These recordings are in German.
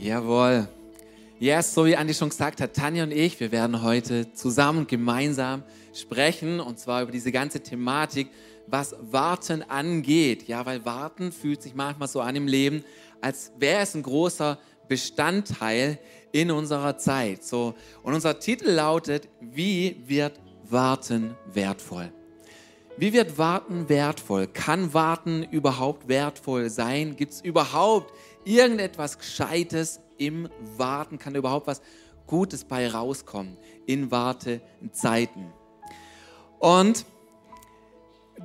Jawohl. Yes, so wie Andi schon gesagt hat, Tanja und ich, wir werden heute zusammen und gemeinsam sprechen und zwar über diese ganze Thematik, was Warten angeht. Ja, weil Warten fühlt sich manchmal so an im Leben, als wäre es ein großer Bestandteil in unserer Zeit. So, und unser Titel lautet, wie wird Warten wertvoll? Wie wird Warten wertvoll? Kann Warten überhaupt wertvoll sein? Gibt es überhaupt irgendetwas Gescheites im Warten? Kann überhaupt was Gutes bei rauskommen in Wartezeiten? Und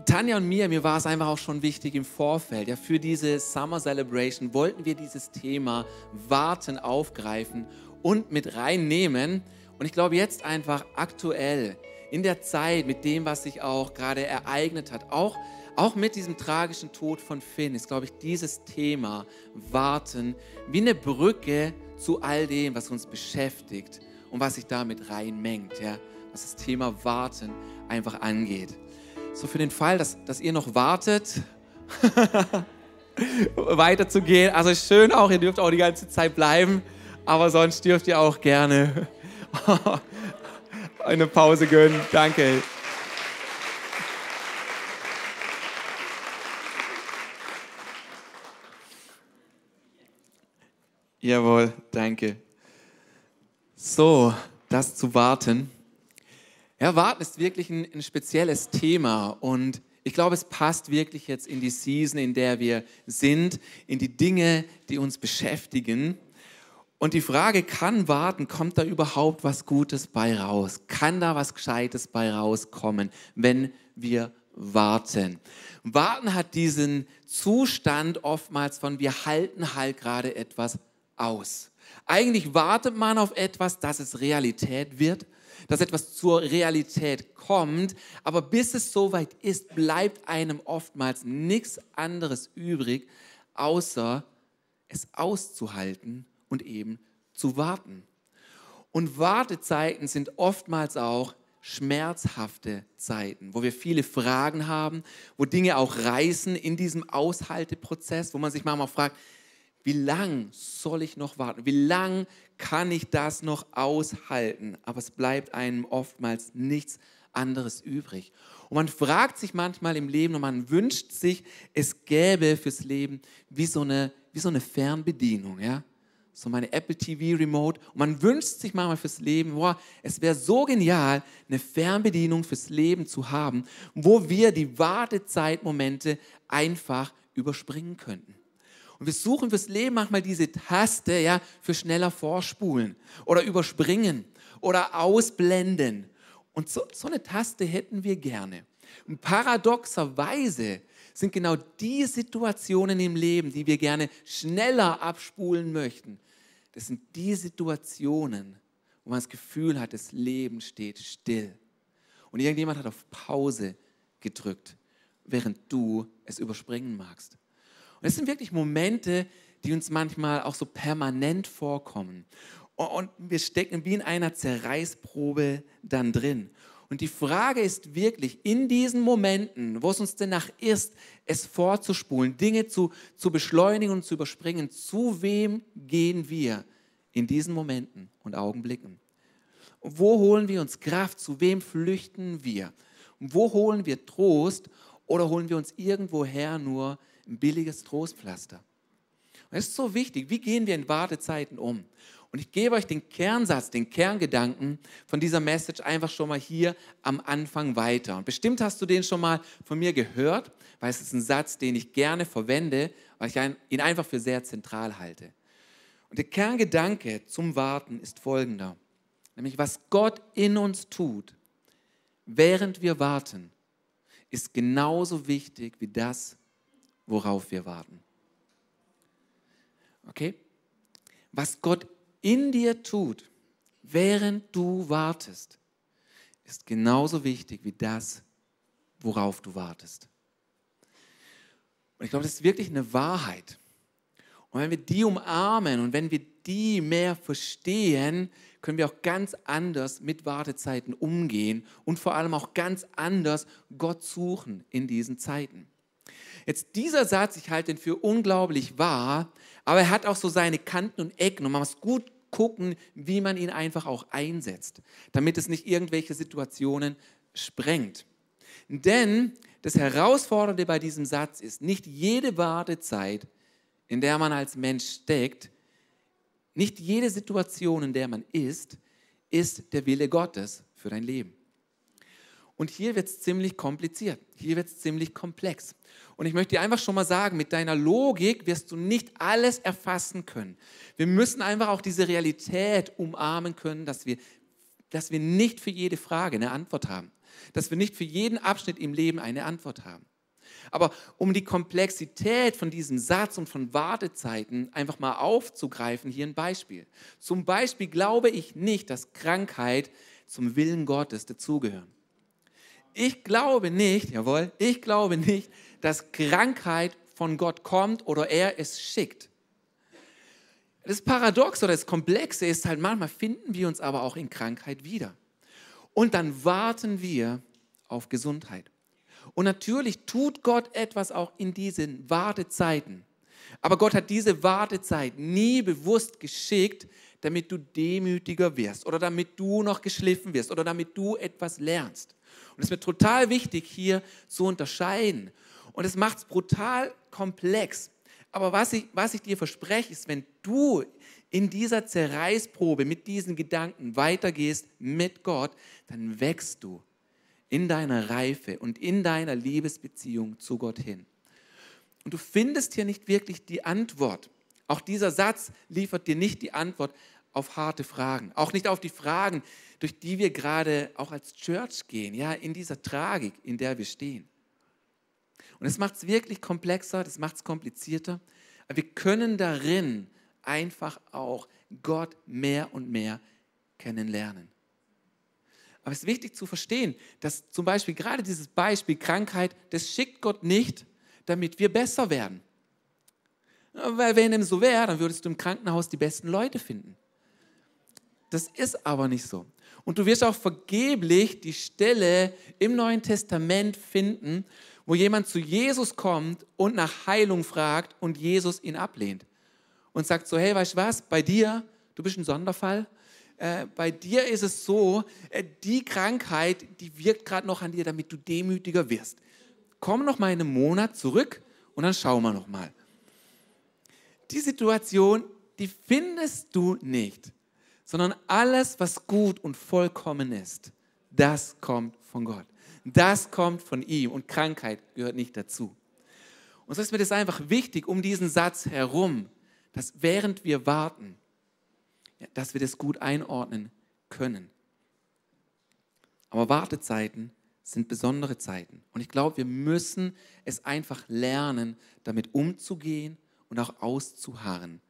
Tanja und mir, mir war es einfach auch schon wichtig im Vorfeld, ja, für diese Summer Celebration wollten wir dieses Thema Warten aufgreifen und mit reinnehmen. Und ich glaube jetzt einfach aktuell in der Zeit mit dem, was sich auch gerade ereignet hat, auch auch mit diesem tragischen Tod von Finn ist, glaube ich, dieses Thema Warten wie eine Brücke zu all dem, was uns beschäftigt und was sich damit reinmengt, ja, was das Thema Warten einfach angeht. So für den Fall, dass, dass ihr noch wartet, weiterzugehen. Also schön auch, ihr dürft auch die ganze Zeit bleiben, aber sonst dürft ihr auch gerne eine Pause gönnen. Danke. Jawohl, danke. So, das zu warten. Ja, warten ist wirklich ein, ein, spezielles Thema und ich glaube, es passt wirklich jetzt in die Season, in der wir sind, in die Dinge, die uns beschäftigen. Und die Frage, kann warten, kommt da überhaupt was Gutes bei raus? Kann da was Gescheites bei rauskommen, wenn wir warten? Warten hat diesen Zustand oftmals von, wir halten halt gerade etwas aus. Eigentlich wartet man auf etwas, dass es Realität wird, dass etwas zur Realität kommt, aber bis es soweit ist, bleibt einem oftmals nichts anderes übrig, außer es auszuhalten und eben zu warten. Und Wartezeiten sind oftmals auch schmerzhafte Zeiten, wo wir viele Fragen haben, wo Dinge auch reißen in diesem Aushalteprozess, wo man sich manchmal fragt, wie lang soll ich noch warten? Wie lang kann ich das noch aushalten? Aber es bleibt einem oftmals nichts anderes übrig. Und man fragt sich manchmal im Leben und man wünscht sich, es gäbe fürs Leben wie so eine, wie so eine Fernbedienung, ja? So meine Apple TV Remote. Und man wünscht sich manchmal fürs Leben, boah, es wäre so genial, eine Fernbedienung fürs Leben zu haben, wo wir die Wartezeitmomente einfach überspringen könnten. Und wir suchen fürs Leben manchmal diese Taste, ja, für schneller vorspulen oder überspringen oder ausblenden. Und so, so eine Taste hätten wir gerne. Und paradoxerweise sind genau die Situationen im Leben, die wir gerne schneller abspulen möchten, das sind die Situationen, wo man das Gefühl hat, das Leben steht still. Und irgendjemand hat auf Pause gedrückt, während du es überspringen magst. Und das sind wirklich Momente, die uns manchmal auch so permanent vorkommen. Und wir stecken wie in einer Zerreißprobe dann drin. Und die Frage ist wirklich, in diesen Momenten, wo es uns danach ist, es vorzuspulen, Dinge zu, zu beschleunigen und zu überspringen, zu wem gehen wir in diesen Momenten und Augenblicken? Wo holen wir uns Kraft? Zu wem flüchten wir? Wo holen wir Trost oder holen wir uns irgendwoher nur ein billiges Trostpflaster. Und es ist so wichtig, wie gehen wir in Wartezeiten um? Und ich gebe euch den Kernsatz, den Kerngedanken von dieser Message einfach schon mal hier am Anfang weiter. Und bestimmt hast du den schon mal von mir gehört, weil es ist ein Satz, den ich gerne verwende, weil ich ihn einfach für sehr zentral halte. Und der Kerngedanke zum Warten ist folgender. Nämlich, was Gott in uns tut, während wir warten, ist genauso wichtig wie das, worauf wir warten. Okay? Was Gott in dir tut, während du wartest, ist genauso wichtig wie das, worauf du wartest. Und ich glaube, das ist wirklich eine Wahrheit. Und wenn wir die umarmen und wenn wir die mehr verstehen, können wir auch ganz anders mit Wartezeiten umgehen und vor allem auch ganz anders Gott suchen in diesen Zeiten. Jetzt dieser Satz, ich halte ihn für unglaublich wahr, aber er hat auch so seine Kanten und Ecken und man muss gut gucken, wie man ihn einfach auch einsetzt, damit es nicht irgendwelche Situationen sprengt. Denn das Herausfordernde bei diesem Satz ist, nicht jede Wartezeit, in der man als Mensch steckt, nicht jede Situation, in der man ist, ist der Wille Gottes für dein Leben. Und hier wird es ziemlich kompliziert, hier wird es ziemlich komplex. Und ich möchte dir einfach schon mal sagen, mit deiner Logik wirst du nicht alles erfassen können. Wir müssen einfach auch diese Realität umarmen können, dass wir, dass wir nicht für jede Frage eine Antwort haben. Dass wir nicht für jeden Abschnitt im Leben eine Antwort haben. Aber um die Komplexität von diesem Satz und von Wartezeiten einfach mal aufzugreifen, hier ein Beispiel. Zum Beispiel glaube ich nicht, dass Krankheit zum Willen Gottes dazugehören. Ich glaube nicht, jawohl, ich glaube nicht, dass Krankheit von Gott kommt oder er es schickt. Das Paradox oder das Komplexe ist halt, manchmal finden wir uns aber auch in Krankheit wieder. Und dann warten wir auf Gesundheit. Und natürlich tut Gott etwas auch in diesen Wartezeiten. Aber Gott hat diese Wartezeit nie bewusst geschickt, damit du demütiger wirst oder damit du noch geschliffen wirst oder damit du etwas lernst. Und es wird total wichtig, hier zu unterscheiden. Und es macht es brutal komplex. Aber was ich, was ich dir verspreche, ist, wenn du in dieser Zerreißprobe mit diesen Gedanken weitergehst mit Gott, dann wächst du in deiner Reife und in deiner Liebesbeziehung zu Gott hin. Und du findest hier nicht wirklich die Antwort. Auch dieser Satz liefert dir nicht die Antwort auf harte Fragen, auch nicht auf die Fragen, durch die wir gerade auch als Church gehen, ja, in dieser Tragik, in der wir stehen. Und das macht es wirklich komplexer, das macht es komplizierter, aber wir können darin einfach auch Gott mehr und mehr kennenlernen. Aber es ist wichtig zu verstehen, dass zum Beispiel gerade dieses Beispiel Krankheit, das schickt Gott nicht, damit wir besser werden. Weil wenn dem so wäre, dann würdest du im Krankenhaus die besten Leute finden. Das ist aber nicht so. Und du wirst auch vergeblich die Stelle im Neuen Testament finden, wo jemand zu Jesus kommt und nach Heilung fragt und Jesus ihn ablehnt. Und sagt so, hey, weißt du was, bei dir, du bist ein Sonderfall, äh, bei dir ist es so, äh, die Krankheit, die wirkt gerade noch an dir, damit du demütiger wirst. Komm noch mal in einem Monat zurück und dann schauen wir noch mal. Die Situation, die findest du nicht, sondern alles, was gut und vollkommen ist, das kommt von Gott. Das kommt von ihm und Krankheit gehört nicht dazu. Und so ist mir das einfach wichtig um diesen Satz herum, dass während wir warten, dass wir das gut einordnen können. Aber Wartezeiten sind besondere Zeiten. Und ich glaube, wir müssen es einfach lernen, damit umzugehen und auch auszuharren.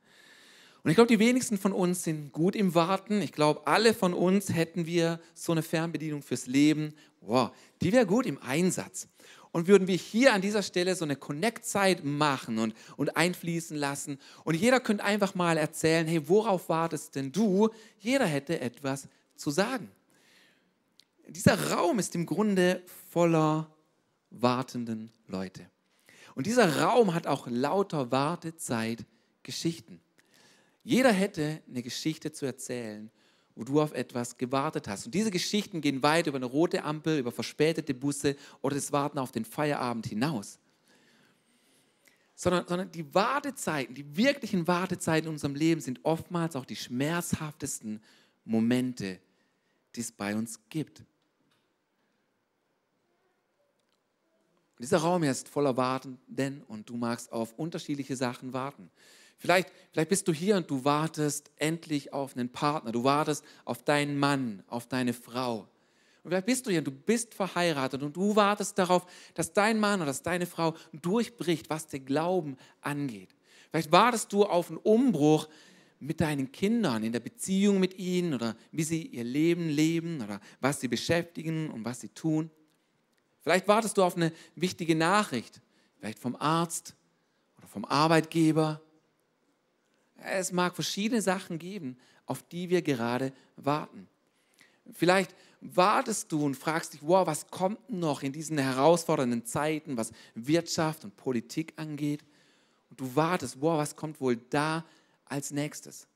Und ich glaube, die wenigsten von uns sind gut im Warten. Ich glaube, alle von uns hätten wir so eine Fernbedienung fürs Leben. Wow, die wäre gut im Einsatz. Und würden wir hier an dieser Stelle so eine Connect-Zeit machen und, und einfließen lassen. Und jeder könnte einfach mal erzählen, hey, worauf wartest denn du? Jeder hätte etwas zu sagen. Dieser Raum ist im Grunde voller wartenden Leute. Und dieser Raum hat auch lauter Wartezeit Geschichten. Jeder hätte eine Geschichte zu erzählen, wo du auf etwas gewartet hast. Und diese Geschichten gehen weit über eine rote Ampel, über verspätete Busse oder das Warten auf den Feierabend hinaus. Sondern, sondern die Wartezeiten, die wirklichen Wartezeiten in unserem Leben sind oftmals auch die schmerzhaftesten Momente, die es bei uns gibt. Dieser Raum hier ist voller Wartenden und du magst auf unterschiedliche Sachen warten. Vielleicht, vielleicht bist du hier und du wartest endlich auf einen Partner. Du wartest auf deinen Mann, auf deine Frau. Und vielleicht bist du hier und du bist verheiratet und du wartest darauf, dass dein Mann oder dass deine Frau durchbricht, was den Glauben angeht. Vielleicht wartest du auf einen Umbruch mit deinen Kindern, in der Beziehung mit ihnen oder wie sie ihr Leben leben oder was sie beschäftigen und was sie tun. Vielleicht wartest du auf eine wichtige Nachricht, vielleicht vom Arzt oder vom Arbeitgeber es mag verschiedene Sachen geben, auf die wir gerade warten. Vielleicht wartest du und fragst dich, wow, was kommt noch in diesen herausfordernden Zeiten, was Wirtschaft und Politik angeht? Und du wartest, wow, was kommt wohl da als nächstes?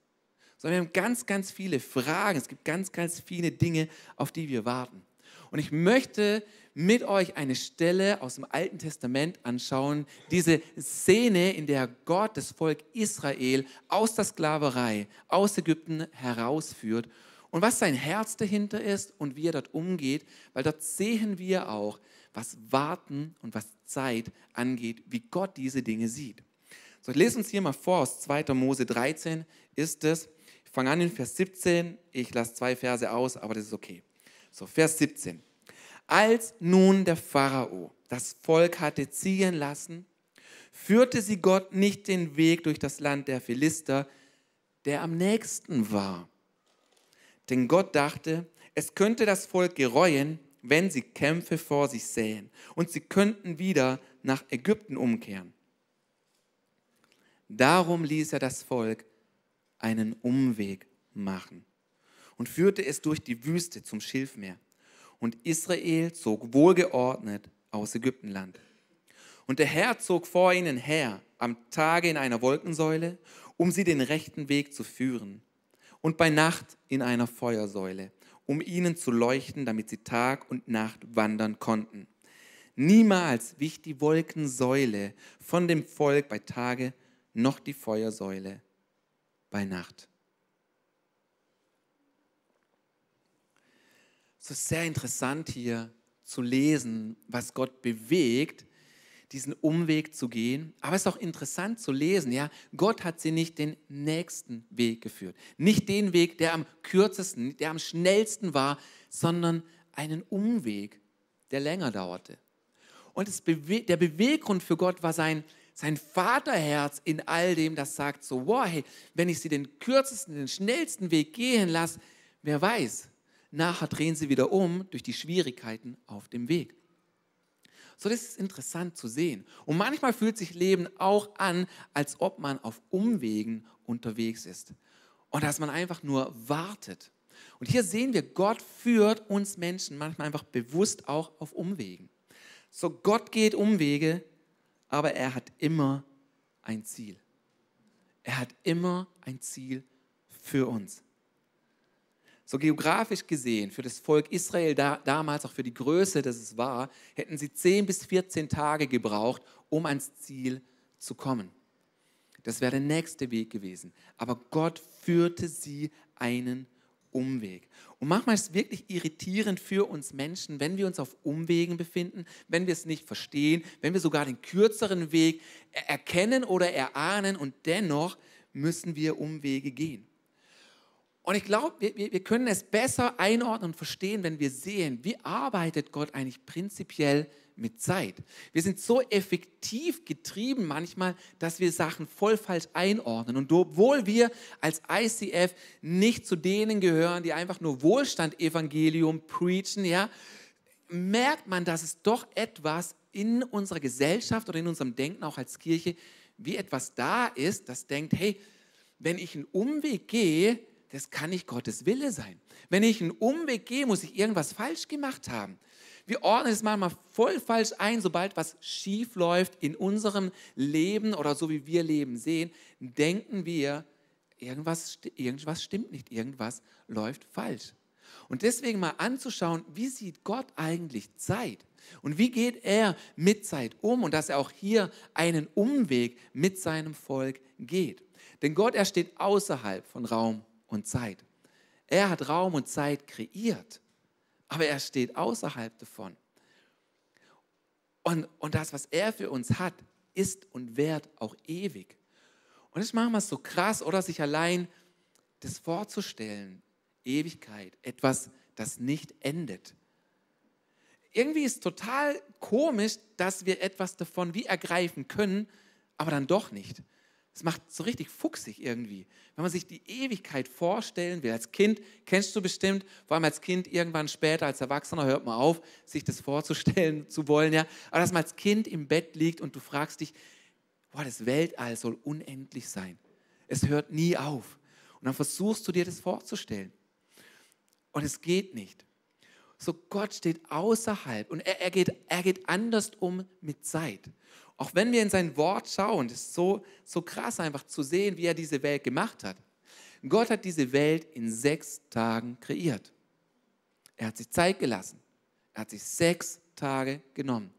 Sondern wir haben ganz, ganz viele Fragen. Es gibt ganz, ganz viele Dinge, auf die wir warten. Und ich möchte mit euch eine Stelle aus dem Alten Testament anschauen, diese Szene, in der Gott das Volk Israel aus der Sklaverei, aus Ägypten herausführt und was sein Herz dahinter ist und wie er dort umgeht, weil dort sehen wir auch, was Warten und was Zeit angeht, wie Gott diese Dinge sieht. So, ich lese uns hier mal vor aus 2. Mose 13 ist es. Ich fange an in Vers 17, ich lasse zwei Verse aus, aber das ist okay. So, Vers 17. Als nun der Pharao das Volk hatte ziehen lassen, führte sie Gott nicht den Weg durch das Land der Philister, der am nächsten war. Denn Gott dachte, es könnte das Volk gereuen, wenn sie Kämpfe vor sich sähen, und sie könnten wieder nach Ägypten umkehren. Darum ließ er das Volk einen Umweg machen und führte es durch die Wüste zum Schilfmeer und Israel zog wohlgeordnet aus Ägyptenland. Und der Herr zog vor ihnen her am Tage in einer Wolkensäule, um sie den rechten Weg zu führen, und bei Nacht in einer Feuersäule, um ihnen zu leuchten, damit sie Tag und Nacht wandern konnten. Niemals wich die Wolkensäule von dem Volk bei Tage, noch die Feuersäule bei Nacht. Es ist sehr interessant hier zu lesen, was Gott bewegt, diesen Umweg zu gehen. Aber es ist auch interessant zu lesen, ja, Gott hat sie nicht den nächsten Weg geführt. Nicht den Weg, der am kürzesten, der am schnellsten war, sondern einen Umweg, der länger dauerte. Und Bewe der Beweggrund für Gott war sein, sein Vaterherz in all dem, das sagt so, wow, hey, wenn ich sie den kürzesten, den schnellsten Weg gehen lasse, wer weiß, nachher drehen sie wieder um durch die Schwierigkeiten auf dem Weg. So, das ist interessant zu sehen. Und manchmal fühlt sich Leben auch an, als ob man auf Umwegen unterwegs ist und dass man einfach nur wartet. Und hier sehen wir, Gott führt uns Menschen manchmal einfach bewusst auch auf Umwegen. So, Gott geht Umwege, aber er hat immer ein Ziel. Er hat immer ein Ziel für uns. So geografisch gesehen, für das Volk Israel da, damals, auch für die Größe, dass es war, hätten sie 10 bis 14 Tage gebraucht, um ans Ziel zu kommen. Das wäre der nächste Weg gewesen. Aber Gott führte sie einen Umweg. Und manchmal ist es wirklich irritierend für uns Menschen, wenn wir uns auf Umwegen befinden, wenn wir es nicht verstehen, wenn wir sogar den kürzeren Weg erkennen oder erahnen und dennoch müssen wir Umwege gehen. Und ich glaube, wir, wir können es besser einordnen und verstehen, wenn wir sehen, wie arbeitet Gott eigentlich prinzipiell mit Zeit. Wir sind so effektiv getrieben manchmal, dass wir Sachen voll falsch einordnen. Und obwohl wir als ICF nicht zu denen gehören, die einfach nur Wohlstand-Evangelium preachen, ja, merkt man, dass es doch etwas in unserer Gesellschaft oder in unserem Denken auch als Kirche, wie etwas da ist, das denkt, hey, wenn ich einen Umweg gehe, das kann nicht Gottes Wille sein. Wenn ich einen Umweg gehe, muss ich irgendwas falsch gemacht haben. Wir ordnen es manchmal voll falsch ein, sobald was schief läuft in unserem Leben oder so wie wir Leben sehen, denken wir, irgendwas, irgendwas stimmt nicht, irgendwas läuft falsch. Und deswegen mal anzuschauen, wie sieht Gott eigentlich Zeit? Und wie geht er mit Zeit um? Und dass er auch hier einen Umweg mit seinem Volk geht. Denn Gott, er steht außerhalb von Raum und Zeit. Er hat Raum und Zeit kreiert, aber er steht außerhalb davon. Und, und das, was er für uns hat, ist und wird auch ewig. Und das machen wir so krass, oder sich allein das vorzustellen, Ewigkeit, etwas, das nicht endet. Irgendwie ist total komisch, dass wir etwas davon wie ergreifen können, aber dann doch nicht. Es macht so richtig fuchsig irgendwie. Wenn man sich die Ewigkeit vorstellen will, als Kind kennst du bestimmt, vor allem als Kind irgendwann später, als Erwachsener hört man auf, sich das vorzustellen zu wollen, ja. Aber dass man als Kind im Bett liegt und du fragst dich, boah, das Weltall soll unendlich sein. Es hört nie auf. Und dann versuchst du dir das vorzustellen. Und es geht nicht. So Gott steht außerhalb und er, er, geht, er geht anders um mit Zeit. Auch wenn wir in sein Wort schauen, das ist so, so krass einfach zu sehen, wie er diese Welt gemacht hat. Gott hat diese Welt in sechs Tagen kreiert. Er hat sich Zeit gelassen. Er hat sich sechs Tage genommen.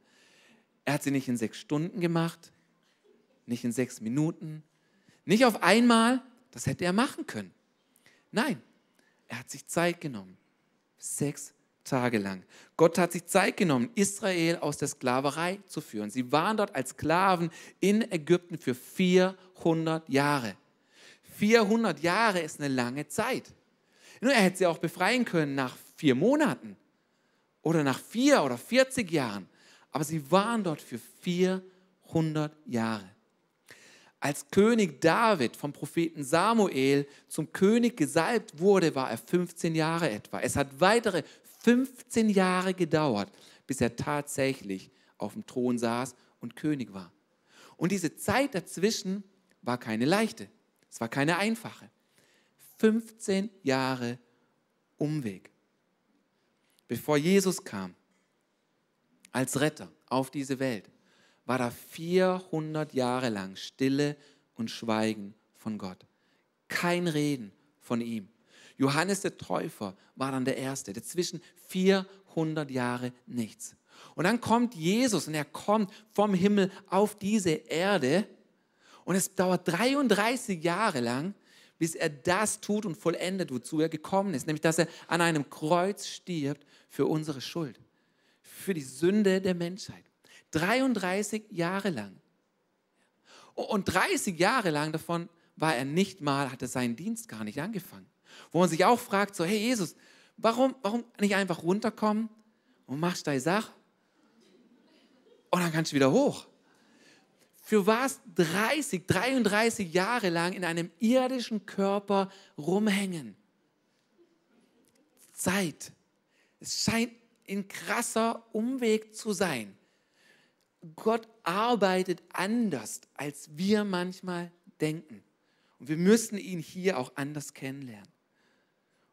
Er hat sie nicht in sechs Stunden gemacht, nicht in sechs Minuten, nicht auf einmal, das hätte er machen können. Nein, er hat sich Zeit genommen. Sechs Tage lang. Gott hat sich Zeit genommen, Israel aus der Sklaverei zu führen. Sie waren dort als Sklaven in Ägypten für 400 Jahre. 400 Jahre ist eine lange Zeit. Nur er hätte sie auch befreien können nach vier Monaten oder nach vier oder 40 Jahren. Aber sie waren dort für 400 Jahre. Als König David vom Propheten Samuel zum König gesalbt wurde, war er 15 Jahre etwa. Es hat weitere 15 Jahre gedauert, bis er tatsächlich auf dem Thron saß und König war. Und diese Zeit dazwischen war keine leichte. Es war keine einfache. 15 Jahre Umweg. Bevor Jesus kam als Retter auf diese Welt, war da 400 Jahre lang Stille und Schweigen von Gott. Kein Reden von ihm. Johannes der Täufer war dann der Erste. Dazwischen 400 Jahre nichts. Und dann kommt Jesus und er kommt vom Himmel auf diese Erde und es dauert 33 Jahre lang, bis er das tut und vollendet, wozu er gekommen ist, nämlich dass er an einem Kreuz stirbt für unsere Schuld, für die Sünde der Menschheit. 33 Jahre lang. Und 30 Jahre lang davon war er nicht mal, hatte seinen Dienst gar nicht angefangen. Wo man sich auch fragt, so, hey Jesus, warum, warum nicht einfach runterkommen und machst deine Sache? Und dann kannst du wieder hoch für was 30, 33 Jahre lang in einem irdischen Körper rumhängen. Zeit. Es scheint ein krasser Umweg zu sein. Gott arbeitet anders, als wir manchmal denken. Und wir müssen ihn hier auch anders kennenlernen.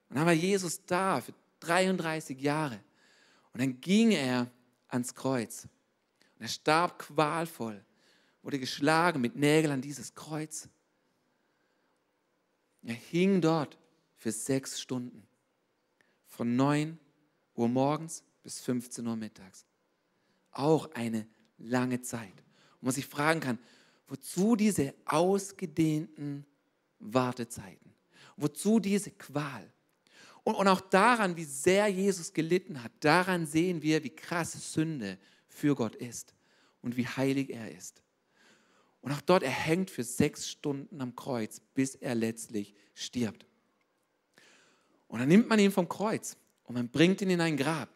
Und dann war Jesus da für 33 Jahre. Und dann ging er ans Kreuz. Und er starb qualvoll wurde geschlagen mit Nägeln an dieses Kreuz. Er hing dort für sechs Stunden. Von 9 Uhr morgens bis 15 Uhr mittags. Auch eine lange Zeit. Und man sich fragen kann, wozu diese ausgedehnten Wartezeiten? Wozu diese Qual? Und, und auch daran, wie sehr Jesus gelitten hat, daran sehen wir, wie krass Sünde für Gott ist und wie heilig er ist. Und auch dort, er hängt für sechs Stunden am Kreuz, bis er letztlich stirbt. Und dann nimmt man ihn vom Kreuz und man bringt ihn in ein Grab.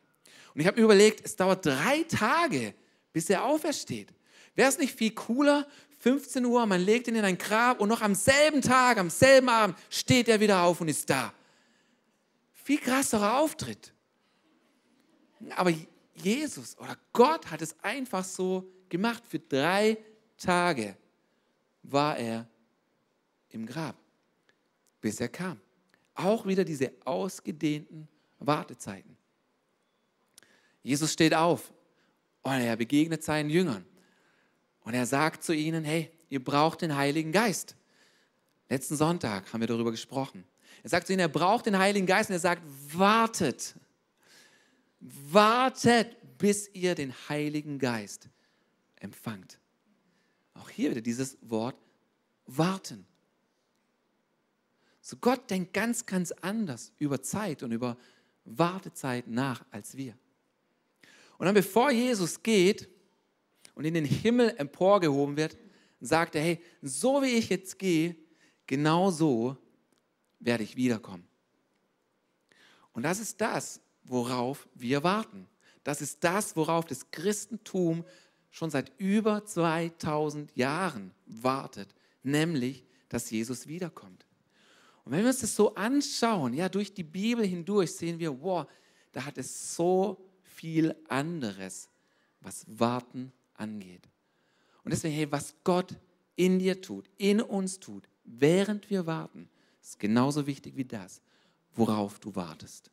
Und ich habe mir überlegt, es dauert drei Tage, bis er aufersteht. Wäre es nicht viel cooler, 15 Uhr, man legt ihn in ein Grab und noch am selben Tag, am selben Abend steht er wieder auf und ist da. Viel krasserer Auftritt. Aber Jesus oder Gott hat es einfach so gemacht für drei Tage war er im Grab, bis er kam. Auch wieder diese ausgedehnten Wartezeiten. Jesus steht auf und er begegnet seinen Jüngern. Und er sagt zu ihnen, hey, ihr braucht den Heiligen Geist. Letzten Sonntag haben wir darüber gesprochen. Er sagt zu ihnen, er braucht den Heiligen Geist und er sagt, wartet, wartet, bis ihr den Heiligen Geist empfangt. Auch hier wieder dieses Wort warten. So Gott denkt ganz, ganz anders über Zeit und über Wartezeit nach als wir. Und dann bevor Jesus geht und in den Himmel emporgehoben wird, sagt er, hey, so wie ich jetzt gehe, genau so werde ich wiederkommen. Und das ist das, worauf wir warten. Das ist das, worauf das Christentum schon seit über 2000 Jahren wartet, nämlich, dass Jesus wiederkommt. Und wenn wir uns das so anschauen, ja, durch die Bibel hindurch sehen wir, wow, da hat es so viel anderes, was Warten angeht. Und deswegen, hey, was Gott in dir tut, in uns tut, während wir warten, ist genauso wichtig wie das, worauf du wartest.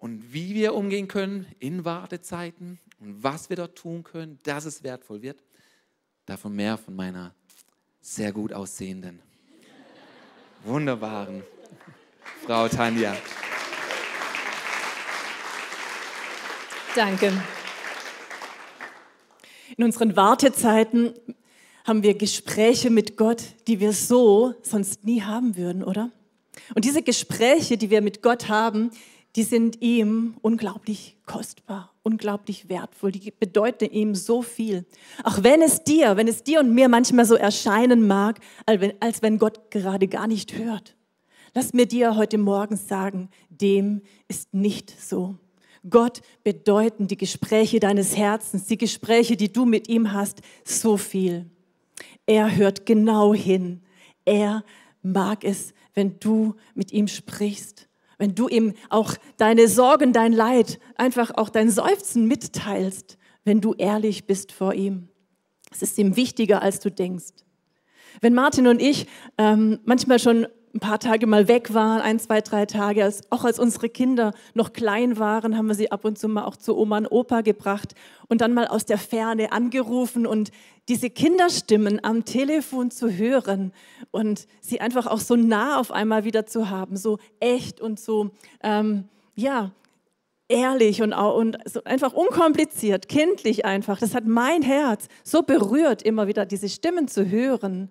und wie wir umgehen können in Wartezeiten und was wir dort tun können, dass es wertvoll wird. Davon mehr von meiner sehr gut aussehenden, wunderbaren Frau Tanja. Danke. In unseren Wartezeiten haben wir Gespräche mit Gott, die wir so sonst nie haben würden, oder? Und diese Gespräche, die wir mit Gott haben, die sind ihm unglaublich kostbar, unglaublich wertvoll, die bedeuten ihm so viel. Auch wenn es dir, wenn es dir und mir manchmal so erscheinen mag, als wenn, Gott gerade gar nicht hört. Lass mir dir heute Morgen sagen, dem ist nicht so. Gott bedeuten die Gespräche deines Herzens, die Gespräche, die du mit ihm hast, so viel. Er hört genau hin. Er mag es, wenn du mit ihm sprichst, wenn du ihm auch deine Sorgen, dein Leid, einfach auch dein Seufzen mitteilst, wenn du ehrlich bist vor ihm. Es ist ihm wichtiger, als du denkst. Wenn Martin und ich ähm, manchmal schon ein paar Tage mal weg waren, ein, zwei, drei Tage, als, auch als unsere Kinder noch klein waren, haben wir sie ab und zu mal auch zu Oma und Opa gebracht und dann mal aus der Ferne angerufen und diese Kinderstimmen am Telefon zu hören und sie einfach auch so nah auf einmal wieder zu haben, so echt und so, ähm, ja, ehrlich und, und so einfach unkompliziert, kindlich einfach. Das hat mein Herz so berührt, immer wieder diese Stimmen zu hören.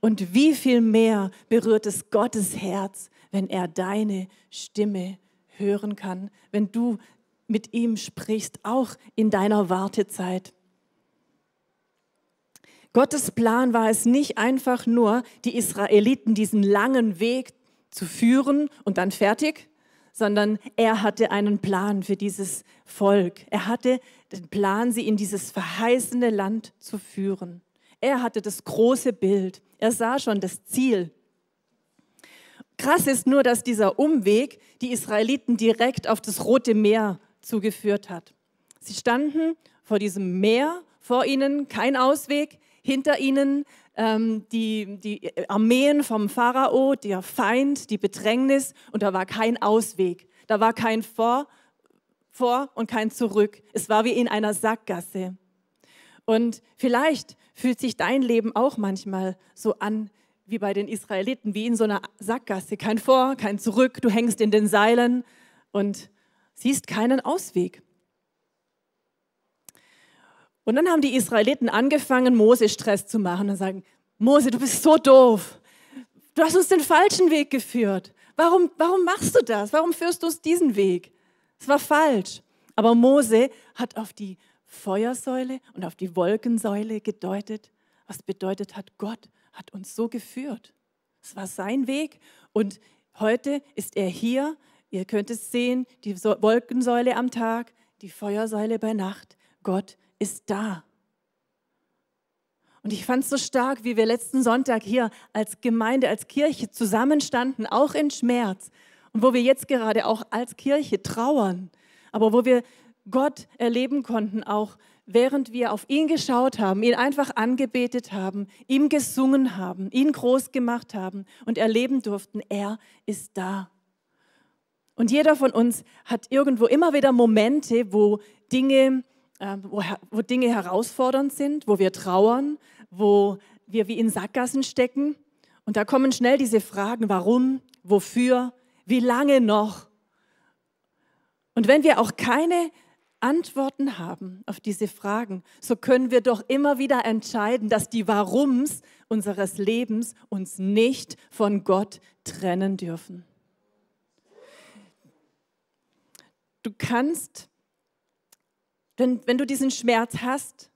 Und wie viel mehr berührt es Gottes Herz, wenn er deine Stimme hören kann, wenn du mit ihm sprichst, auch in deiner Wartezeit. Gottes Plan war es nicht einfach nur, die Israeliten diesen langen Weg zu führen und dann fertig, sondern er hatte einen Plan für dieses Volk. Er hatte den Plan, sie in dieses verheißene Land zu führen. Er hatte das große Bild. Er sah schon das Ziel. Krass ist nur, dass dieser Umweg die Israeliten direkt auf das Rote Meer zugeführt hat. Sie standen vor diesem Meer, vor ihnen kein Ausweg, hinter ihnen ähm, die, die Armeen vom Pharao, der Feind, die Bedrängnis und da war kein Ausweg. Da war kein Vor, vor und kein Zurück. Es war wie in einer Sackgasse. Und vielleicht fühlt sich dein Leben auch manchmal so an wie bei den Israeliten, wie in so einer Sackgasse. Kein Vor, kein Zurück, du hängst in den Seilen und siehst keinen Ausweg. Und dann haben die Israeliten angefangen, Mose Stress zu machen und sagen, Mose, du bist so doof. Du hast uns den falschen Weg geführt. Warum, warum machst du das? Warum führst du uns diesen Weg? Es war falsch. Aber Mose hat auf die Feuersäule und auf die Wolkensäule gedeutet, was bedeutet hat, Gott hat uns so geführt. Es war sein Weg und heute ist er hier. Ihr könnt es sehen, die Wolkensäule am Tag, die Feuersäule bei Nacht. Gott ist da. Und ich fand es so stark, wie wir letzten Sonntag hier als Gemeinde, als Kirche zusammenstanden, auch in Schmerz. Und wo wir jetzt gerade auch als Kirche trauern, aber wo wir Gott erleben konnten, auch während wir auf ihn geschaut haben, ihn einfach angebetet haben, ihm gesungen haben, ihn groß gemacht haben und erleben durften, er ist da. Und jeder von uns hat irgendwo immer wieder Momente, wo Dinge, äh, wo, wo Dinge herausfordernd sind, wo wir trauern, wo wir wie in Sackgassen stecken. Und da kommen schnell diese Fragen, warum, wofür, wie lange noch? Und wenn wir auch keine Antworten haben auf diese Fragen, so können wir doch immer wieder entscheiden, dass die Warums unseres Lebens uns nicht von Gott trennen dürfen. Du kannst, wenn, wenn du diesen Schmerz hast,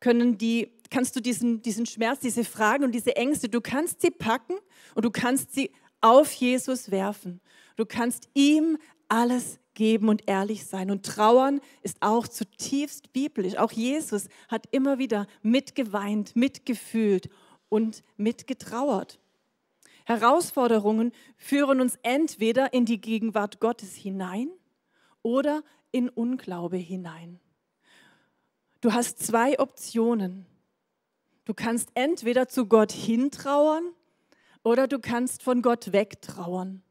können die, kannst du diesen, diesen Schmerz, diese Fragen und diese Ängste, du kannst sie packen und du kannst sie auf Jesus werfen. Du kannst ihm alles geben und ehrlich sein. Und trauern ist auch zutiefst biblisch. Auch Jesus hat immer wieder mitgeweint, mitgefühlt und mitgetrauert. Herausforderungen führen uns entweder in die Gegenwart Gottes hinein oder in Unglaube hinein. Du hast zwei Optionen. Du kannst entweder zu Gott hintrauern oder du kannst von Gott wegtrauern.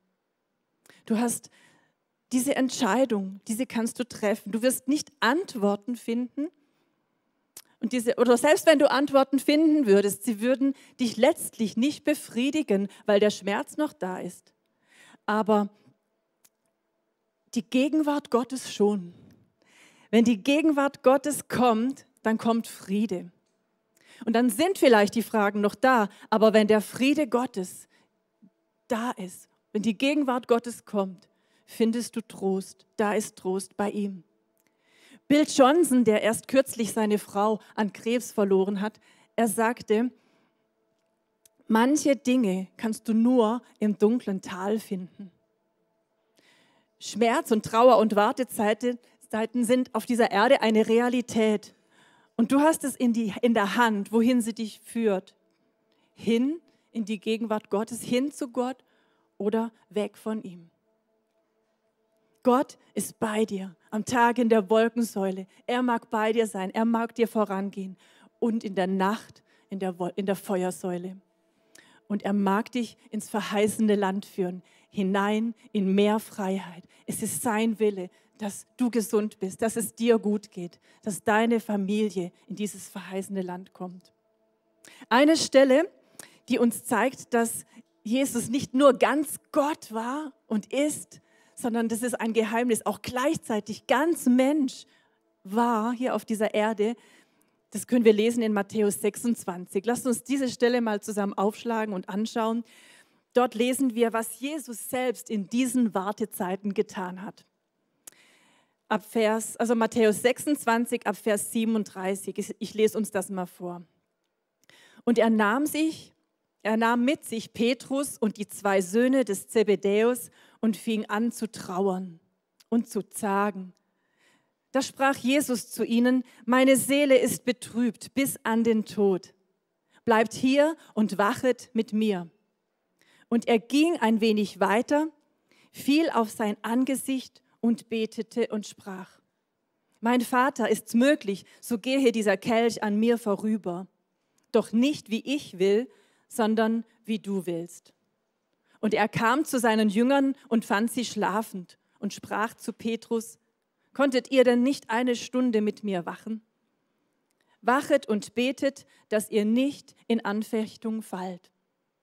Du hast diese Entscheidung, diese kannst du treffen. Du wirst nicht Antworten finden. Und diese, oder selbst wenn du Antworten finden würdest, sie würden dich letztlich nicht befriedigen, weil der Schmerz noch da ist. Aber die Gegenwart Gottes schon. Wenn die Gegenwart Gottes kommt, dann kommt Friede. Und dann sind vielleicht die Fragen noch da, aber wenn der Friede Gottes da ist, wenn die Gegenwart Gottes kommt, findest du Trost. Da ist Trost bei ihm. Bill Johnson, der erst kürzlich seine Frau an Krebs verloren hat, er sagte, manche Dinge kannst du nur im dunklen Tal finden. Schmerz und Trauer und Wartezeiten sind auf dieser Erde eine Realität. Und du hast es in, die, in der Hand, wohin sie dich führt. Hin in die Gegenwart Gottes, hin zu Gott oder weg von ihm. Gott ist bei dir am Tag in der Wolkensäule. Er mag bei dir sein, er mag dir vorangehen und in der Nacht in der, in der Feuersäule. Und er mag dich ins verheißene Land führen, hinein in mehr Freiheit. Es ist sein Wille, dass du gesund bist, dass es dir gut geht, dass deine Familie in dieses verheißene Land kommt. Eine Stelle, die uns zeigt, dass Jesus nicht nur ganz Gott war und ist, sondern das ist ein Geheimnis, auch gleichzeitig ganz Mensch war hier auf dieser Erde. Das können wir lesen in Matthäus 26. Lasst uns diese Stelle mal zusammen aufschlagen und anschauen. Dort lesen wir, was Jesus selbst in diesen Wartezeiten getan hat. Ab Vers, also Matthäus 26, ab Vers 37. Ich lese uns das mal vor. Und er nahm sich er nahm mit sich Petrus und die zwei Söhne des Zebedäus und fing an zu trauern und zu zagen. Da sprach Jesus zu ihnen, meine Seele ist betrübt bis an den Tod. Bleibt hier und wachet mit mir. Und er ging ein wenig weiter, fiel auf sein Angesicht und betete und sprach, mein Vater, ist's möglich, so gehe dieser Kelch an mir vorüber. Doch nicht wie ich will, sondern wie du willst. Und er kam zu seinen Jüngern und fand sie schlafend und sprach zu Petrus, konntet ihr denn nicht eine Stunde mit mir wachen? Wachet und betet, dass ihr nicht in Anfechtung fallt.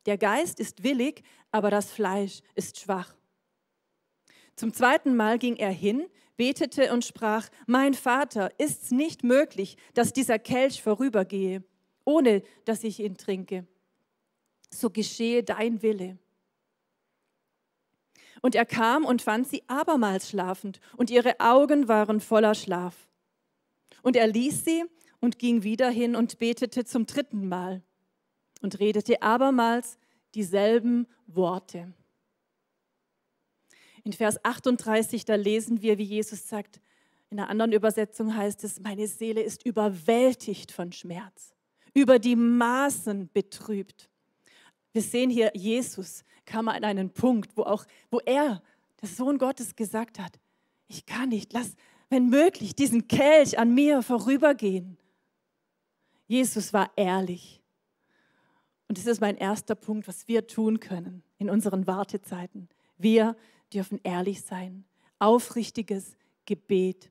Der Geist ist willig, aber das Fleisch ist schwach. Zum zweiten Mal ging er hin, betete und sprach, mein Vater, ist's nicht möglich, dass dieser Kelch vorübergehe, ohne dass ich ihn trinke so geschehe dein Wille. Und er kam und fand sie abermals schlafend, und ihre Augen waren voller Schlaf. Und er ließ sie und ging wieder hin und betete zum dritten Mal und redete abermals dieselben Worte. In Vers 38, da lesen wir, wie Jesus sagt, in einer anderen Übersetzung heißt es, meine Seele ist überwältigt von Schmerz, über die Maßen betrübt. Wir sehen hier, Jesus kam an einen Punkt, wo auch, wo er, der Sohn Gottes, gesagt hat, ich kann nicht, lass, wenn möglich, diesen Kelch an mir vorübergehen. Jesus war ehrlich. Und das ist mein erster Punkt, was wir tun können in unseren Wartezeiten. Wir dürfen ehrlich sein. Aufrichtiges Gebet.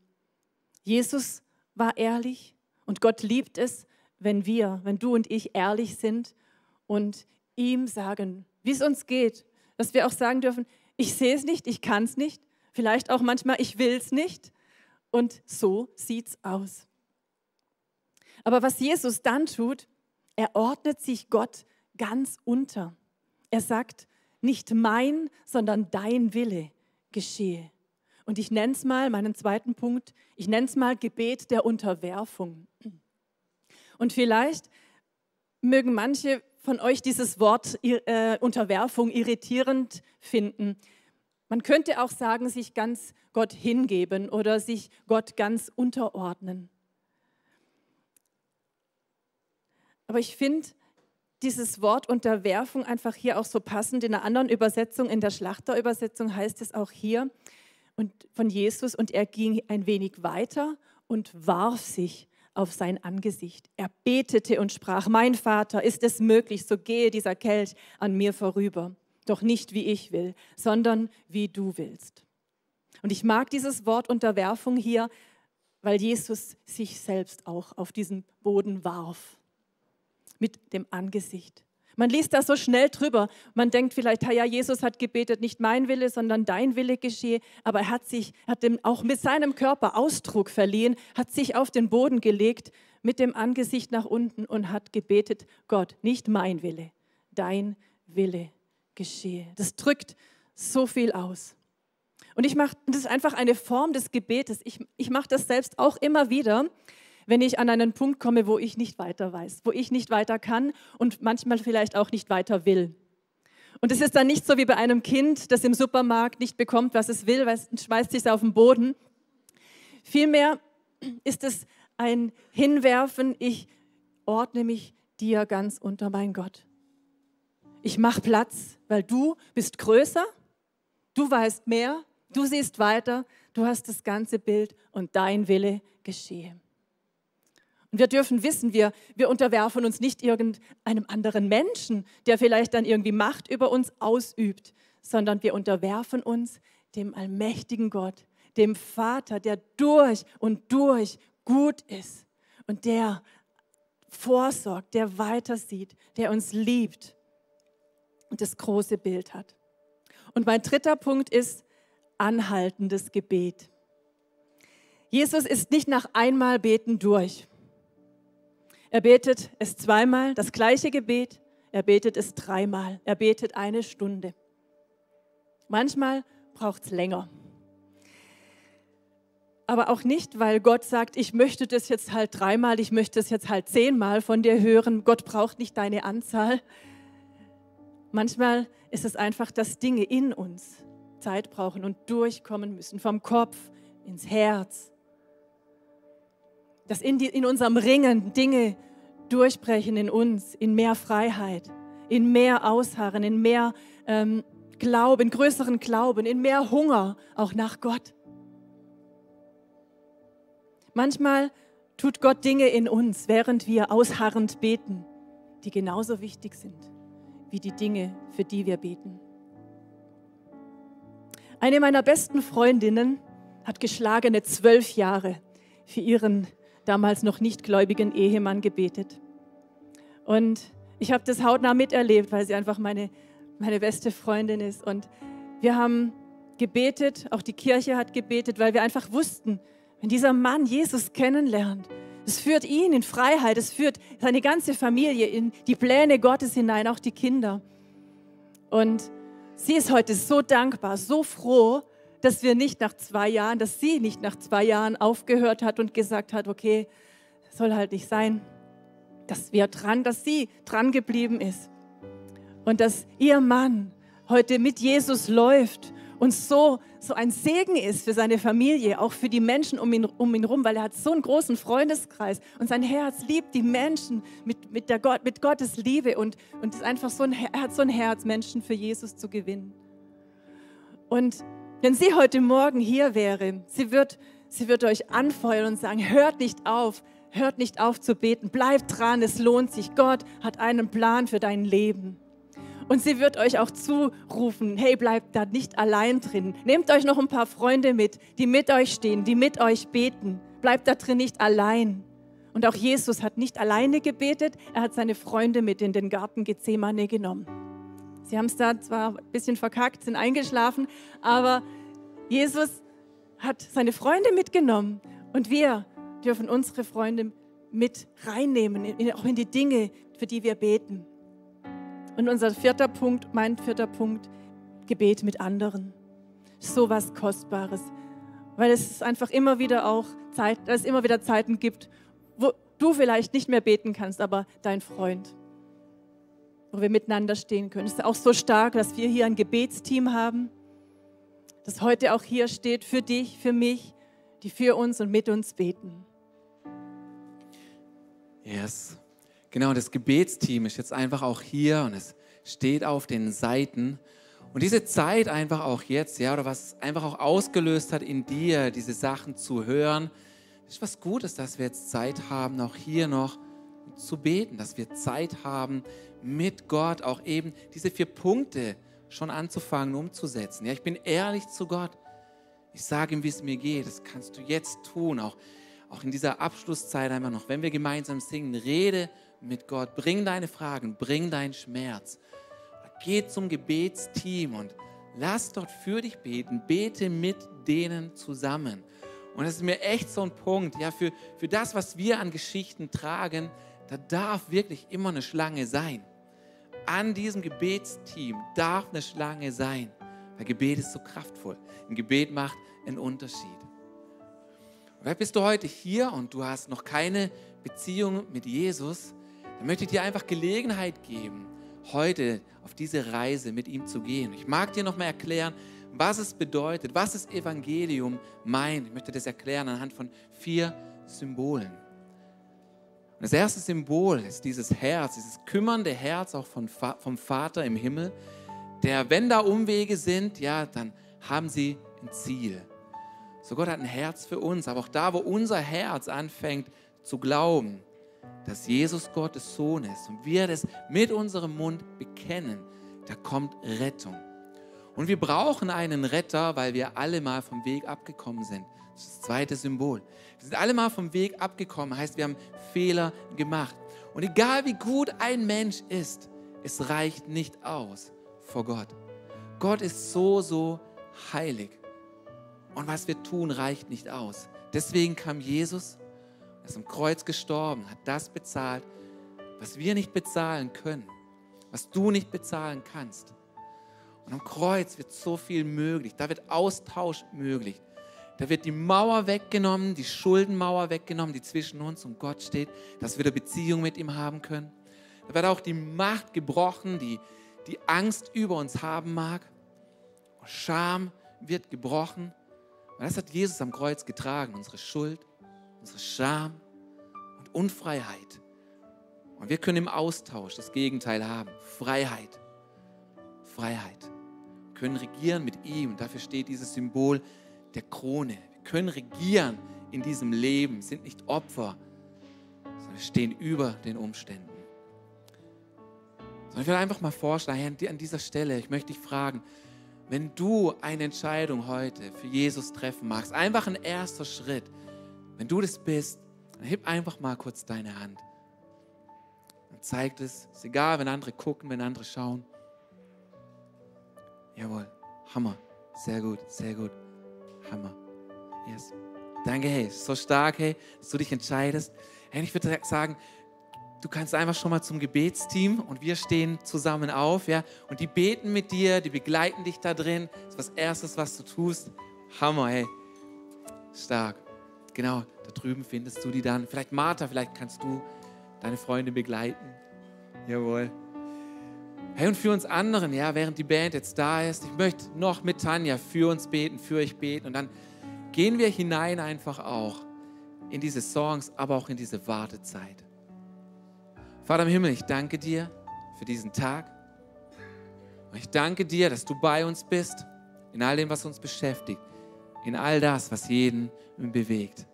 Jesus war ehrlich und Gott liebt es, wenn wir, wenn du und ich ehrlich sind und ihm sagen, wie es uns geht. Dass wir auch sagen dürfen, ich sehe es nicht, ich kann es nicht. Vielleicht auch manchmal, ich will es nicht. Und so sieht es aus. Aber was Jesus dann tut, er ordnet sich Gott ganz unter. Er sagt, nicht mein, sondern dein Wille geschehe. Und ich nenne es mal, meinen zweiten Punkt, ich nenne es mal Gebet der Unterwerfung. Und vielleicht mögen manche von euch dieses Wort äh, Unterwerfung irritierend finden. Man könnte auch sagen, sich ganz Gott hingeben oder sich Gott ganz unterordnen. Aber ich finde dieses Wort Unterwerfung einfach hier auch so passend. In einer anderen Übersetzung, in der Schlachterübersetzung heißt es auch hier und von Jesus und er ging ein wenig weiter und warf sich auf sein Angesicht. Er betete und sprach, mein Vater, ist es möglich, so gehe dieser Kelch an mir vorüber. Doch nicht wie ich will, sondern wie du willst. Und ich mag dieses Wort Unterwerfung hier, weil Jesus sich selbst auch auf diesen Boden warf. Mit dem Angesicht. Man liest da so schnell drüber. Man denkt vielleicht, ja, Jesus hat gebetet, nicht mein Wille, sondern dein Wille geschehe. Aber er hat sich, hat dem auch mit seinem Körper Ausdruck verliehen, hat sich auf den Boden gelegt, mit dem Angesicht nach unten und hat gebetet, Gott, nicht mein Wille, dein Wille geschehe. Das drückt so viel aus. Und ich mache, das ist einfach eine Form des Gebetes. Ich, ich mache das selbst auch immer wieder wenn ich an einen Punkt komme, wo ich nicht weiter weiß, wo ich nicht weiter kann und manchmal vielleicht auch nicht weiter will. Und es ist dann nicht so wie bei einem Kind, das im Supermarkt nicht bekommt, was es will, weil es schmeißt sich auf den Boden. Vielmehr ist es ein Hinwerfen, ich ordne mich dir ganz unter mein Gott. Ich mache Platz, weil du bist größer, du weißt mehr, du siehst weiter, du hast das ganze Bild und dein Wille geschehe. Und wir dürfen wissen, wir, wir unterwerfen uns nicht irgendeinem anderen Menschen, der vielleicht dann irgendwie Macht über uns ausübt, sondern wir unterwerfen uns dem allmächtigen Gott, dem Vater, der durch und durch gut ist und der vorsorgt, der weitersieht, der uns liebt und das große Bild hat. Und mein dritter Punkt ist anhaltendes Gebet. Jesus ist nicht nach einmal beten durch. Er betet es zweimal, das gleiche Gebet. Er betet es dreimal. Er betet eine Stunde. Manchmal braucht es länger. Aber auch nicht, weil Gott sagt, ich möchte das jetzt halt dreimal, ich möchte es jetzt halt zehnmal von dir hören. Gott braucht nicht deine Anzahl. Manchmal ist es einfach, dass Dinge in uns Zeit brauchen und durchkommen müssen, vom Kopf ins Herz, dass in, die, in unserem Ringen Dinge durchbrechen in uns, in mehr Freiheit, in mehr Ausharren, in mehr ähm, Glauben, größeren Glauben, in mehr Hunger auch nach Gott. Manchmal tut Gott Dinge in uns, während wir ausharrend beten, die genauso wichtig sind wie die Dinge, für die wir beten. Eine meiner besten Freundinnen hat geschlagene zwölf Jahre für ihren damals noch nicht gläubigen Ehemann gebetet. Und ich habe das hautnah miterlebt, weil sie einfach meine, meine beste Freundin ist. Und wir haben gebetet, auch die Kirche hat gebetet, weil wir einfach wussten, wenn dieser Mann Jesus kennenlernt, es führt ihn in Freiheit, es führt seine ganze Familie in die Pläne Gottes hinein, auch die Kinder. Und sie ist heute so dankbar, so froh, dass wir nicht nach zwei Jahren, dass sie nicht nach zwei Jahren aufgehört hat und gesagt hat, okay, soll halt nicht sein, dass wir dran, dass sie dran geblieben ist und dass ihr Mann heute mit Jesus läuft und so, so ein Segen ist für seine Familie, auch für die Menschen um ihn, um ihn herum, weil er hat so einen großen Freundeskreis und sein Herz liebt die Menschen mit, mit, der Gott, mit Gottes Liebe und, und ist einfach so ein, er hat so ein Herz, Menschen für Jesus zu gewinnen. Und wenn sie heute Morgen hier wäre, sie wird, sie wird euch anfeuern und sagen, hört nicht auf, hört nicht auf zu beten, bleibt dran, es lohnt sich. Gott hat einen Plan für dein Leben. Und sie wird euch auch zurufen, hey, bleibt da nicht allein drin. Nehmt euch noch ein paar Freunde mit, die mit euch stehen, die mit euch beten. Bleibt da drin nicht allein. Und auch Jesus hat nicht alleine gebetet, er hat seine Freunde mit in den Garten Gethsemane genommen. Sie haben es da zwar ein bisschen verkackt, sind eingeschlafen, aber Jesus hat seine Freunde mitgenommen und wir dürfen unsere Freunde mit reinnehmen, auch in die Dinge, für die wir beten. Und unser vierter Punkt, mein vierter Punkt, Gebet mit anderen. So was Kostbares. Weil es einfach immer wieder auch Zeit, es immer wieder Zeiten gibt, wo du vielleicht nicht mehr beten kannst, aber dein Freund wo wir miteinander stehen können. Es ist auch so stark, dass wir hier ein Gebetsteam haben, das heute auch hier steht für dich, für mich, die für uns und mit uns beten. Yes. Genau, das Gebetsteam ist jetzt einfach auch hier und es steht auf den Seiten. Und diese Zeit einfach auch jetzt, ja, oder was einfach auch ausgelöst hat in dir, diese Sachen zu hören, ist was Gutes, dass wir jetzt Zeit haben, auch hier noch zu beten, dass wir Zeit haben, mit Gott auch eben diese vier Punkte schon anzufangen, umzusetzen. Ja, ich bin ehrlich zu Gott. Ich sage ihm, wie es mir geht. Das kannst du jetzt tun, auch, auch in dieser Abschlusszeit einfach noch. Wenn wir gemeinsam singen, rede mit Gott, bring deine Fragen, bring deinen Schmerz. Geh zum Gebetsteam und lass dort für dich beten. Bete mit denen zusammen. Und das ist mir echt so ein Punkt, ja, für, für das, was wir an Geschichten tragen, da darf wirklich immer eine Schlange sein. An diesem Gebetsteam darf eine Schlange sein, weil Gebet ist so kraftvoll. Ein Gebet macht einen Unterschied. Vielleicht bist du heute hier und du hast noch keine Beziehung mit Jesus, dann möchte ich dir einfach Gelegenheit geben, heute auf diese Reise mit ihm zu gehen. Ich mag dir noch mal erklären, was es bedeutet, was das Evangelium meint. Ich möchte das erklären anhand von vier Symbolen. Das erste Symbol ist dieses Herz, dieses kümmernde Herz auch von, vom Vater im Himmel, der, wenn da Umwege sind, ja, dann haben sie ein Ziel. So Gott hat ein Herz für uns, aber auch da, wo unser Herz anfängt zu glauben, dass Jesus Gottes Sohn ist und wir das mit unserem Mund bekennen, da kommt Rettung. Und wir brauchen einen Retter, weil wir alle mal vom Weg abgekommen sind. Das ist das zweite Symbol. Wir sind alle mal vom Weg abgekommen, heißt, wir haben Fehler gemacht. Und egal wie gut ein Mensch ist, es reicht nicht aus vor Gott. Gott ist so, so heilig. Und was wir tun, reicht nicht aus. Deswegen kam Jesus, ist am Kreuz gestorben, hat das bezahlt, was wir nicht bezahlen können, was du nicht bezahlen kannst. Und am Kreuz wird so viel möglich. Da wird Austausch möglich. Da wird die Mauer weggenommen, die Schuldenmauer weggenommen, die zwischen uns und Gott steht, dass wir eine Beziehung mit ihm haben können. Da wird auch die Macht gebrochen, die die Angst über uns haben mag. Scham wird gebrochen. Und das hat Jesus am Kreuz getragen, unsere Schuld, unsere Scham und Unfreiheit. Und wir können im Austausch das Gegenteil haben. Freiheit. Freiheit können regieren mit ihm. Und dafür steht dieses Symbol der Krone. Wir können regieren in diesem Leben, sind nicht Opfer, sondern stehen über den Umständen. Sondern ich will einfach mal vorschlagen, an dieser Stelle, ich möchte dich fragen, wenn du eine Entscheidung heute für Jesus treffen magst, einfach ein erster Schritt, wenn du das bist, dann heb einfach mal kurz deine Hand. Dann zeigt es, ist egal, wenn andere gucken, wenn andere schauen. Jawohl. Hammer. Sehr gut, sehr gut. Hammer. Yes. Danke, hey. So stark, hey, dass du dich entscheidest. Hey, ich würde sagen, du kannst einfach schon mal zum Gebetsteam und wir stehen zusammen auf, ja, und die beten mit dir, die begleiten dich da drin. Das ist was Erstes, was du tust. Hammer, hey. Stark. Genau, da drüben findest du die dann. Vielleicht Martha, vielleicht kannst du deine Freunde begleiten. Jawohl. Hey, und für uns anderen, ja, während die Band jetzt da ist, ich möchte noch mit Tanja für uns beten, für euch beten. Und dann gehen wir hinein einfach auch in diese Songs, aber auch in diese Wartezeit. Vater im Himmel, ich danke dir für diesen Tag. Und ich danke dir, dass du bei uns bist, in all dem, was uns beschäftigt, in all das, was jeden bewegt.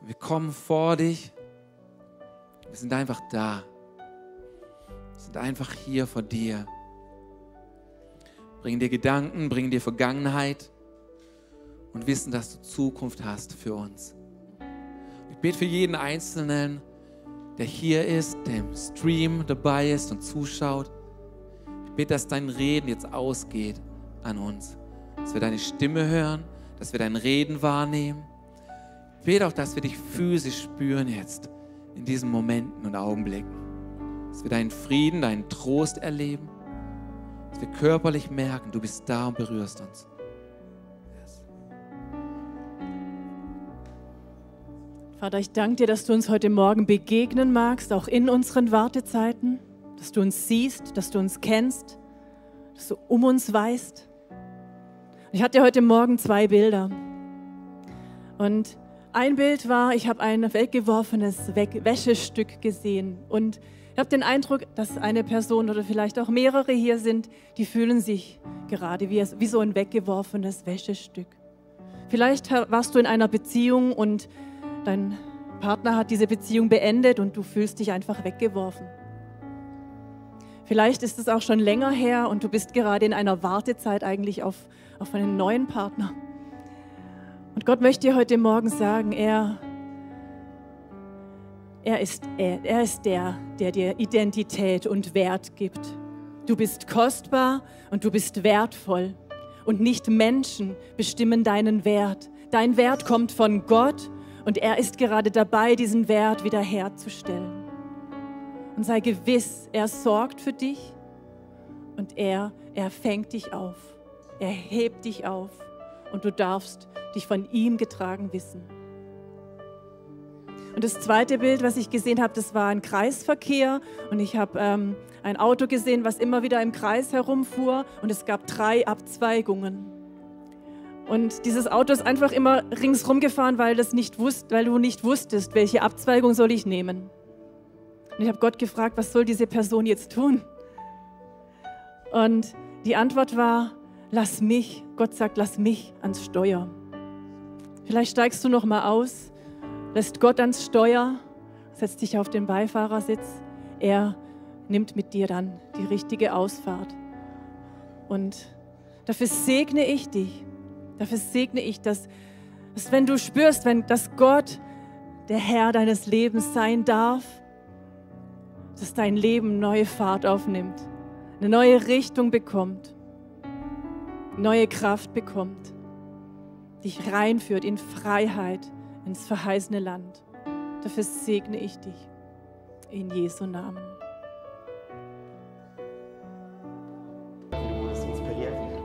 Und wir kommen vor dich. Wir sind einfach da sind einfach hier vor dir. Bringen dir Gedanken, bringen dir Vergangenheit und wissen, dass du Zukunft hast für uns. Ich bete für jeden Einzelnen, der hier ist, der im Stream dabei ist und zuschaut. Ich bete, dass dein Reden jetzt ausgeht an uns. Dass wir deine Stimme hören, dass wir dein Reden wahrnehmen. Ich bete auch, dass wir dich physisch spüren jetzt in diesen Momenten und Augenblicken dass wir deinen Frieden, deinen Trost erleben, dass wir körperlich merken, du bist da und berührst uns. Yes. Vater, ich danke dir, dass du uns heute Morgen begegnen magst, auch in unseren Wartezeiten, dass du uns siehst, dass du uns kennst, dass du um uns weißt. Ich hatte heute Morgen zwei Bilder. Und ein Bild war, ich habe ein weggeworfenes Wäschestück gesehen und ich habe den Eindruck, dass eine Person oder vielleicht auch mehrere hier sind, die fühlen sich gerade wie, wie so ein weggeworfenes Wäschestück. Vielleicht warst du in einer Beziehung und dein Partner hat diese Beziehung beendet und du fühlst dich einfach weggeworfen. Vielleicht ist es auch schon länger her und du bist gerade in einer Wartezeit eigentlich auf, auf einen neuen Partner. Und Gott möchte dir heute Morgen sagen, er, er, ist, er, er ist der, der dir Identität und Wert gibt. Du bist kostbar und du bist wertvoll. Und nicht Menschen bestimmen deinen Wert. Dein Wert kommt von Gott und er ist gerade dabei, diesen Wert wiederherzustellen. Und sei gewiss, er sorgt für dich und er, er fängt dich auf. Er hebt dich auf und du darfst dich von ihm getragen wissen. Und das zweite Bild, was ich gesehen habe, das war ein Kreisverkehr und ich habe ähm, ein Auto gesehen, was immer wieder im Kreis herumfuhr und es gab drei Abzweigungen. Und dieses Auto ist einfach immer ringsrum gefahren, weil, das nicht wusst, weil du nicht wusstest, welche Abzweigung soll ich nehmen. Und ich habe Gott gefragt, was soll diese Person jetzt tun? Und die Antwort war, lass mich, Gott sagt, lass mich ans Steuer. Vielleicht steigst du noch mal aus, lässt Gott ans Steuer, setzt dich auf den Beifahrersitz. Er nimmt mit dir dann die richtige Ausfahrt. Und dafür segne ich dich. Dafür segne ich, dass, dass wenn du spürst, wenn dass Gott der Herr deines Lebens sein darf, dass dein Leben neue Fahrt aufnimmt, eine neue Richtung bekommt neue Kraft bekommt, dich reinführt in Freiheit ins verheißene Land. Dafür segne ich dich in Jesu Namen.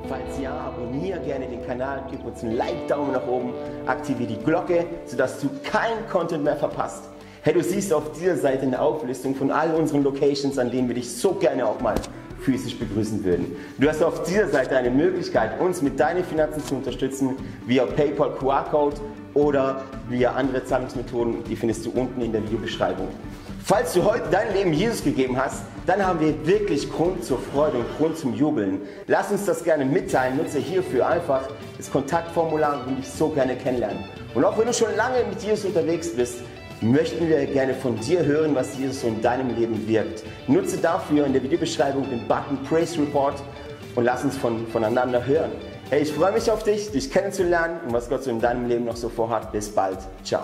Falls ja, abonniere gerne den Kanal, gib uns einen Like-Daumen nach oben, aktiviere die Glocke, sodass du keinen Content mehr verpasst. Hey, du siehst auf dieser Seite eine Auflistung von all unseren Locations, an denen wir dich so gerne auch mal physisch begrüßen würden. Du hast auf dieser Seite eine Möglichkeit, uns mit deinen Finanzen zu unterstützen, via PayPal QR-Code oder via andere Zahlungsmethoden, die findest du unten in der Videobeschreibung. Falls du heute dein Leben Jesus gegeben hast, dann haben wir wirklich Grund zur Freude und Grund zum Jubeln. Lass uns das gerne mitteilen. Nutze hierfür einfach das Kontaktformular und dich so gerne kennenlernen. Und auch wenn du schon lange mit Jesus unterwegs bist, möchten wir gerne von dir hören, was Jesus so in deinem Leben wirkt. Nutze dafür in der Videobeschreibung den Button Praise Report und lass uns von, voneinander hören. Hey, ich freue mich auf dich, dich kennenzulernen und was Gott so in deinem Leben noch so vorhat. Bis bald. Ciao.